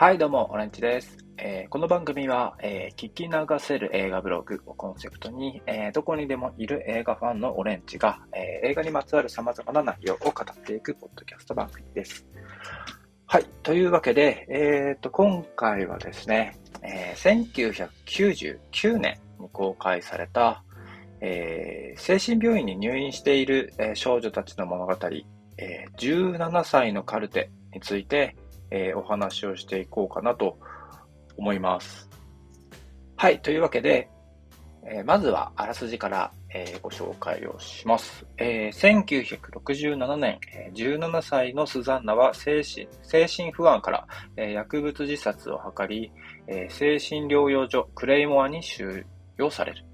はい、どうも、オレンジです。えーこの番組は、えー聞き流せる映画ブログをコンセプトに、えーどこにでもいる映画ファンのオレンジが、え映画にまつわる様々な内容を語っていくポッドキャスト番組です。はい、というわけで、えーと、今回はですね、えー1999年に公開された、え精神病院に入院している、え少女たちの物語、えー17歳のカルテについて、えーお話をしていこうかなと思います。はい、というわけで、えーまずはあらすじから、えーご紹介をします。えー1967年、え17歳のスザンナは精神精神不安から、え薬物自殺を図り、え精神療養所クレイモアに収容される。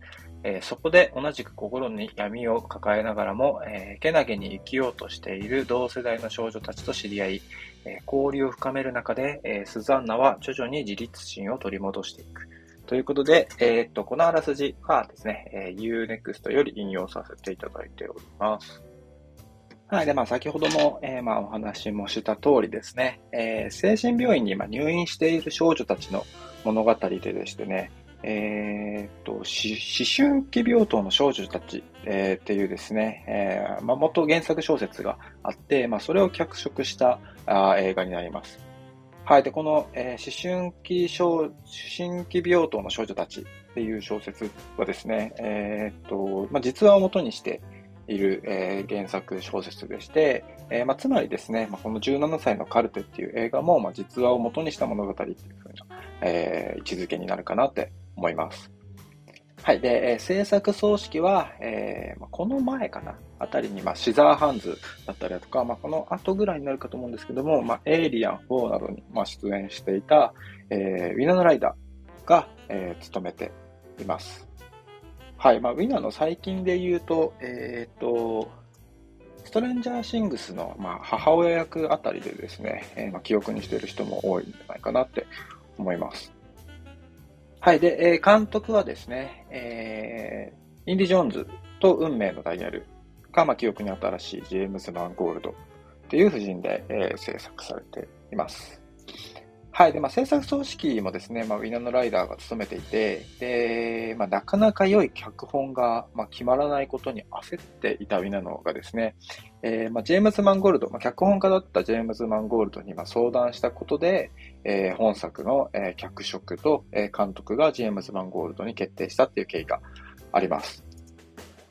えーそこで同じく心に闇を抱えながらも、えーけなげに生きようとしている同世代の少女たちと知り合い、えー交流を深める中で、えスザンナは徐々に自立心を取り戻していく。ということで、えっと、このあらすじはですね、え Unext より引用させていただいております。はい。で、まあ、先ほども、えまあ、お話もした通りですね、え精神病院に今入院している少女たちの物語ででしてね、えーと、思春期病棟の少女たち、えーっていうですね、えーまあ、元原作小説があって、まあ、それを脚色したあ映画になります。はい。で、この、えー思春期少、思春期病棟の少女たちっていう小説はですね、えーと、まあ、実話を元にしている、えー原作小説でして、えーまあ、つまりですね、まあ、この17歳のカルテっていう映画も、まあ、実話を元にした物語っていうふうな、えー位置づけになるかなって思います。はい。で、えー制作葬式は、えーまあ、この前かなあたりに、まあ、シザーハンズだったりだとか、まあ、この後ぐらいになるかと思うんですけども、まあ、エイリアン4などに、まあ、出演していた、えーウィナノライダーが、えー務めています。はい。まあ、ウィナの最近で言うと、えーと、ストレンジャーシングスの、まあ、母親役あたりでですね、えーまあ、記憶にしている人も多いんじゃないかなって思います。はい。で、えー監督はですね、えーインディ・ジョーンズと運命のダイヤルが、まあ、記憶に新しいジェームズ・マンゴールドっていう夫人で、えー制作されています。はい。で、まあ、制作組織もですね、まあ、ウィナのライダーが務めていて、で、まあ、なかなか良い脚本が、まあ、決まらないことに焦っていたウィナのがですね、えーまあ、ジェームズ・マンゴールド、まあ、脚本家だったジェームズ・マンゴールドにまあ相談したことで、えー本作の、えー脚色と、えー監督がジェームズ・マンゴールドに決定したっていう経緯があります。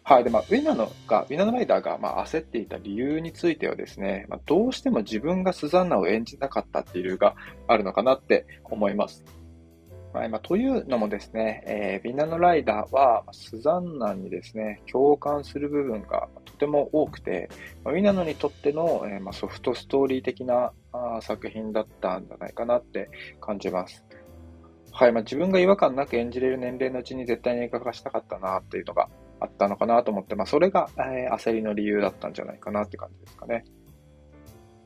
はい。で、まあ、ウィナのが、ウィナのライダーが、まあ、焦っていた理由についてはですね、まあ、どうしても自分がスザンナを演じたかったっていう理由があるのかなって思います。はい。まあ、というのもですね、えー、ウィナのライダーは、まあスザンナにですね、共感する部分がとても多くて、まあウィナノにとっての、えーまあ、ソフトストーリー的なあー作品だったんじゃないかなって感じます。はい。まあ、自分が違和感なく演じれる年齢のうちに絶対に映画化したかったなっていうのがあったのかなと思って、まあ、それが、えー焦りの理由だったんじゃないかなって感じですかね。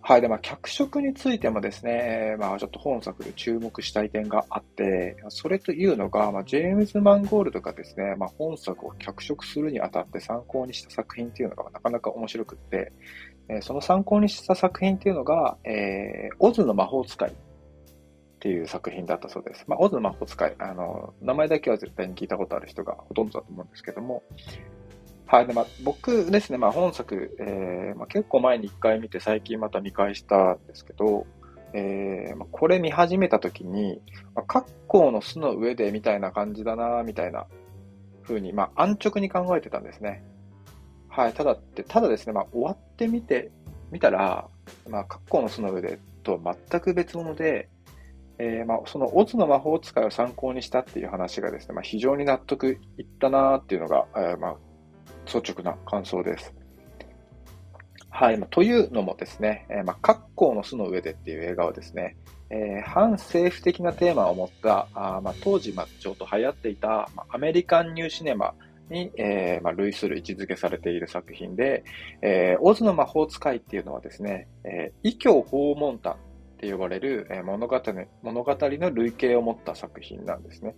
はい。で、まあ、脚色についてもですね、まあ、ちょっと本作で注目したい点があって、それというのが、まあ、ジェームズ・マンゴールドがですね、まあ、本作を脚色するにあたって参考にした作品っていうのがなかなか面白くって、えーその参考にした作品っていうのが、えーオズの魔法使いっていう作品だったそうです。まあ、オズの魔法使い、あの、名前だけは絶対に聞いたことある人がほとんどだと思うんですけども、はい。で、まあ、僕ですね、まあ、本作、えーまあ、結構前に一回見て最近また見返したんですけど、えーまあ、これ見始めた時に、まあ、格好の巣の上でみたいな感じだな、みたいな風に、まあ、安直に考えてたんですね。はい。ただって、ただですね、まあ、終わってみて、見たら、まあ、格好の巣の上でと全く別物で、えーまあ、そのオズの魔法使いを参考にしたっていう話がですね、まあ、非常に納得いったなっていうのが、えーまあ、率直な感想です。はい。まあ、というのもですね、えーまあ、格好の巣の上でっていう映画はですね、えー反政府的なテーマを持った、あまあ、当時、まあ、ちょっと流行っていた、まあ、アメリカンニューシネマに、えーまあ、類する位置づけされている作品で、えーオズの魔法使いっていうのはですね、えー異教訪問譚って呼ばれる、え物語の物語の類型を持った作品なんですね。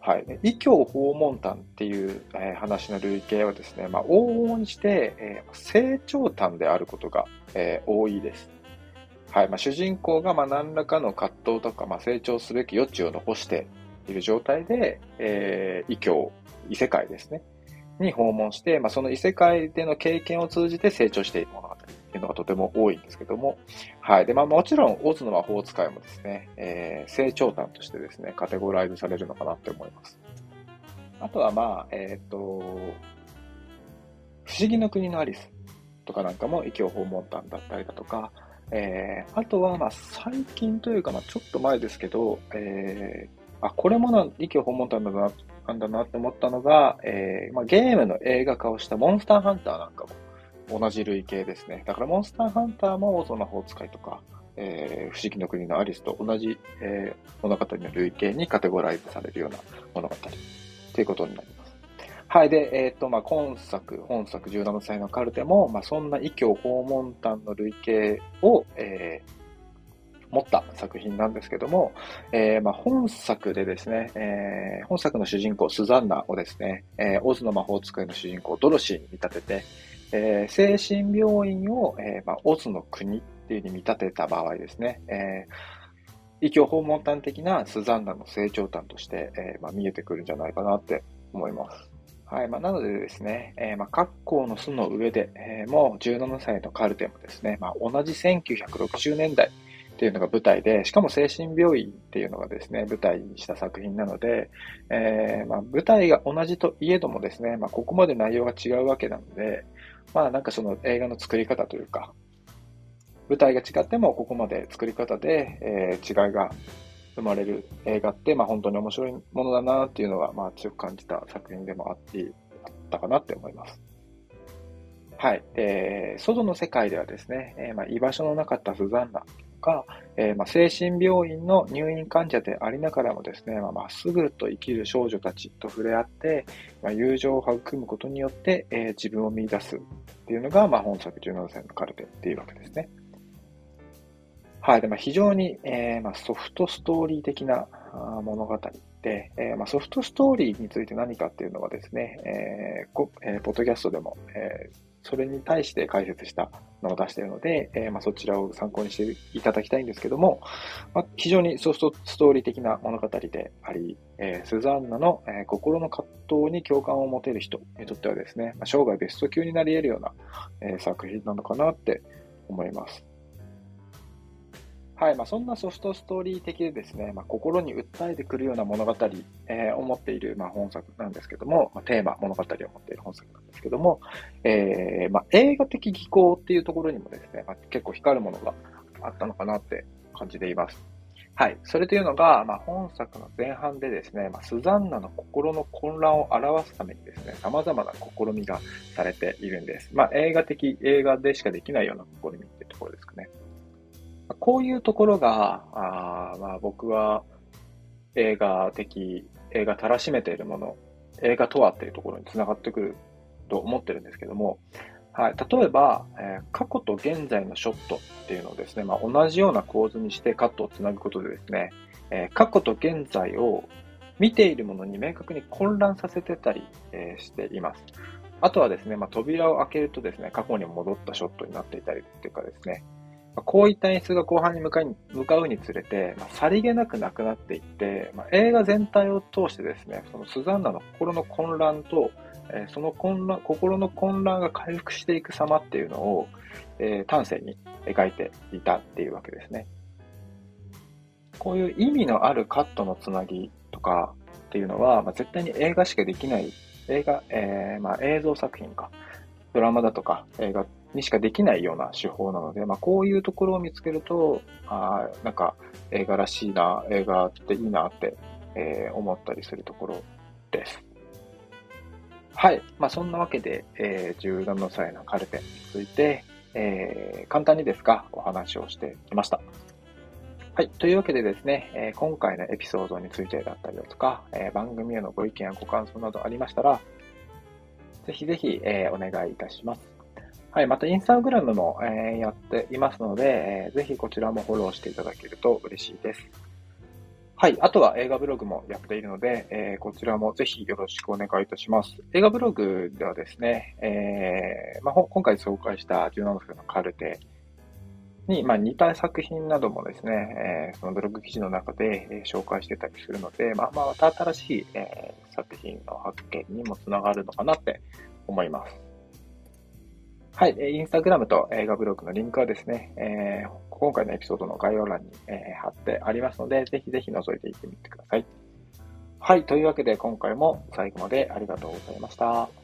はい。異教訪問譚っていう、え話の類型はですね、まあ、往々にして、え成長譚であることが、え多いです。はい。まあ、主人公が、まあ、何らかの葛藤とか、まあ、成長すべき余地を残している状態で、えー、異教、異世界ですね。に訪問して、まあ、その異世界での経験を通じて成長している物語っていうのがとても多いんですけども、はい。で、まあ、もちろん、オズの魔法使いもですね、えー、成長譚としてですね、カテゴライズされるのかなって思います。あとは、まあ、えっ、ー、と、不思議の国のアリスとかなんかも異教訪問譚だったりだとか、えー、あとは、まあ、最近というか、まあ、ちょっと前ですけど、えー、あ、これもな、異教訪問譚だな、なんだなって思ったのが、えー、まあ、ゲームの映画化をしたモンスターハンターなんかも同じ類型ですね。だからモンスターハンターもオゾ魔法使いとか、えー、不思議の国のアリスと同じ、えー、物語の類型にカテゴライズされるような物語ということになります。はい。で、えっ、ー、と、まあ、今作、本作17歳のカルテも、まあ、そんな異教訪問譚の類型を、えー、持った作品なんですけども、えー、まあ、本作でですね、えー、本作の主人公スザンナをですね、えー、オズの魔法使いの主人公ドロシーに見立てて、えー、精神病院を、えーまあ、オズの国っていううに見立てた場合ですね、えー、異教訪問譚的なスザンナの成長譚として、えまあ、見えてくるんじゃないかなって思います。はい。まあ、なのでですね、えー、まあ、各校の巣の上で、えー、もう17歳のカルテもですね、まあ、同じ1960年代っていうのが舞台で、しかも精神病院っていうのがですね、舞台にした作品なので、えー、まあ、舞台が同じといえどもですね、まあ、ここまで内容が違うわけなので、まあ、なんかその映画の作り方というか、舞台が違ってもここまで作り方で、えー、違いが生まれる映画って、まあ、本当に面白いものだなっていうのは、まあ、強く感じた作品でもあってあったかなって思います。はい。えー、外の世界ではですね、えー、まあ、居場所のなかったスザンナが、えー、まあ、精神病院の入院患者でありながらもですね、まあ、まっすぐと生きる少女たちと触れ合って、まあ、友情を育むことによって、えー、自分を見出すっていうのが、まあ、本作17歳のカルテっていうわけですね。はい。で、まあ、非常に、えー、まあ、ソフトストーリー的な物語で、えー、まあ、ソフトストーリーについて何かっていうのはですね、えーえー、ポッドキャストでも、えー、それに対して解説したのを出しているので、えーまあ、そちらを参考にしていただきたいんですけども、まあ、非常にソフトストーリー的な物語であり、えー、スザンナの、えー、心の葛藤に共感を持てる人にとってはですね、まあ、生涯ベスト級になり得るような、えー、作品なのかなって思います。はい。まあ、そんなソフトストーリー的でですね、まあ、心に訴えてくるような物語、えー、を持っている、まあ、本作なんですけども、まあ、テーマ、物語を持っている本作なんですけども、えー、まあ、映画的技巧っていうところにもですね、まあ、結構光るものがあったのかなって感じています。はい。それというのが、まあ、本作の前半でですね、まあ、スザンナの心の混乱を表すためにですね、様々な試みがされているんです。まあ、映画的、映画でしかできないような試みっていうところですかね。こういうところが、あまあ、僕は映画的、映画たらしめているもの、映画とはっていうところにつながってくると思ってるんですけども、はい、例えば、えー、過去と現在のショットっていうのをですね、まあ、同じような構図にしてカットをつなぐことでですね、えー、過去と現在を見ているものに明確に混乱させてたり、えー、しています。あとはですね、まあ、扉を開けるとですね、過去に戻ったショットになっていたりっていうかですね、こういった演出が後半に向かい向かうにつれて、まあ、さりげなくなくなっていって、まあ、映画全体を通してですね、そのスザンナの心の混乱と、えー、その混乱、心の混乱が回復していく様っていうのを、えー、端正に描いていたっていうわけですね。こういう意味のあるカットのつなぎとかっていうのは、まあ、絶対に映画しかできない、映画、えー、まあ、映像作品か、ドラマだとか映画にしかできないような手法なので、まあ、こういうところを見つけると、あなんか映画らしいな、映画っていいなって、えー、思ったりするところです。はい。まあ、そんなわけで、えー、17歳のカルテについて、えー、簡単にですが、お話をしてきました。はい。というわけでですね、えー、今回のエピソードについてだったりだとか、え、番組へのご意見やご感想などありましたら、ぜひぜひ、え、お願いいたします。はい、またインスタグラムも、えー、やっていますので、えー、ぜひこちらもフォローしていただけると嬉しいです。はい。あとは映画ブログもやっているので、えー、こちらもぜひよろしくお願いいたします。映画ブログではですね、えーまあ、今回紹介した17歳のカルテに、まあ、似た作品などもですね、えー、そのブログ記事の中で、え、紹介してたりするので、まあ、また新しい、えー、作品の発見にもつながるのかなって思います。はい、インスタグラムと映画ブログのリンクはですね、えー、今回のエピソードの概要欄に、えー、貼ってありますので、ぜひぜひ覗いていってみてください。はい、というわけで今回も最後までありがとうございました。